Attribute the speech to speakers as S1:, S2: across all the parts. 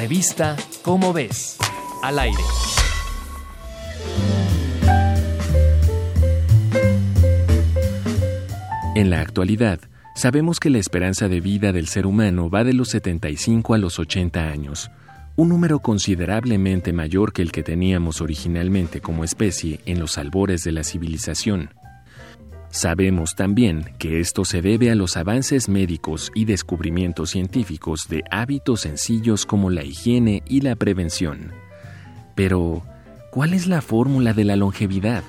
S1: Revista Cómo ves, al aire.
S2: En la actualidad, sabemos que la esperanza de vida del ser humano va de los 75 a los 80 años, un número considerablemente mayor que el que teníamos originalmente como especie en los albores de la civilización. Sabemos también que esto se debe a los avances médicos y descubrimientos científicos de hábitos sencillos como la higiene y la prevención. Pero, ¿cuál es la fórmula de la longevidad?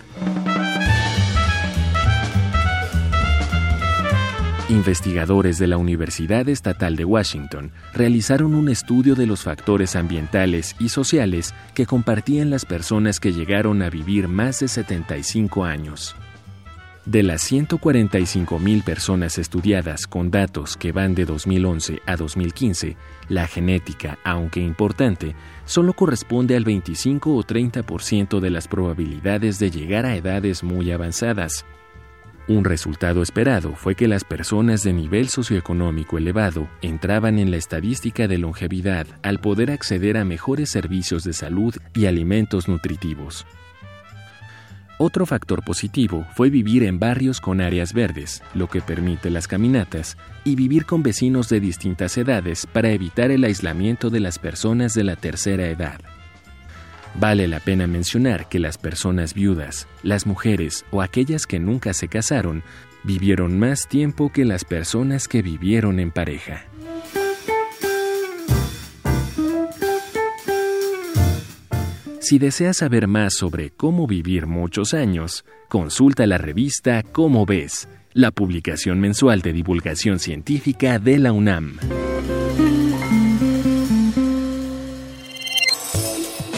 S2: Investigadores de la Universidad Estatal de Washington realizaron un estudio de los factores ambientales y sociales que compartían las personas que llegaron a vivir más de 75 años. De las 145 mil personas estudiadas con datos que van de 2011 a 2015, la genética, aunque importante, solo corresponde al 25 o 30% de las probabilidades de llegar a edades muy avanzadas. Un resultado esperado fue que las personas de nivel socioeconómico elevado entraban en la estadística de longevidad al poder acceder a mejores servicios de salud y alimentos nutritivos. Otro factor positivo fue vivir en barrios con áreas verdes, lo que permite las caminatas, y vivir con vecinos de distintas edades para evitar el aislamiento de las personas de la tercera edad. Vale la pena mencionar que las personas viudas, las mujeres o aquellas que nunca se casaron vivieron más tiempo que las personas que vivieron en pareja. Si deseas saber más sobre cómo vivir muchos años, consulta la revista Cómo ves, la publicación mensual de divulgación científica de la UNAM.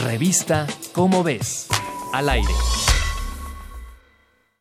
S1: Revista Cómo ves, al aire.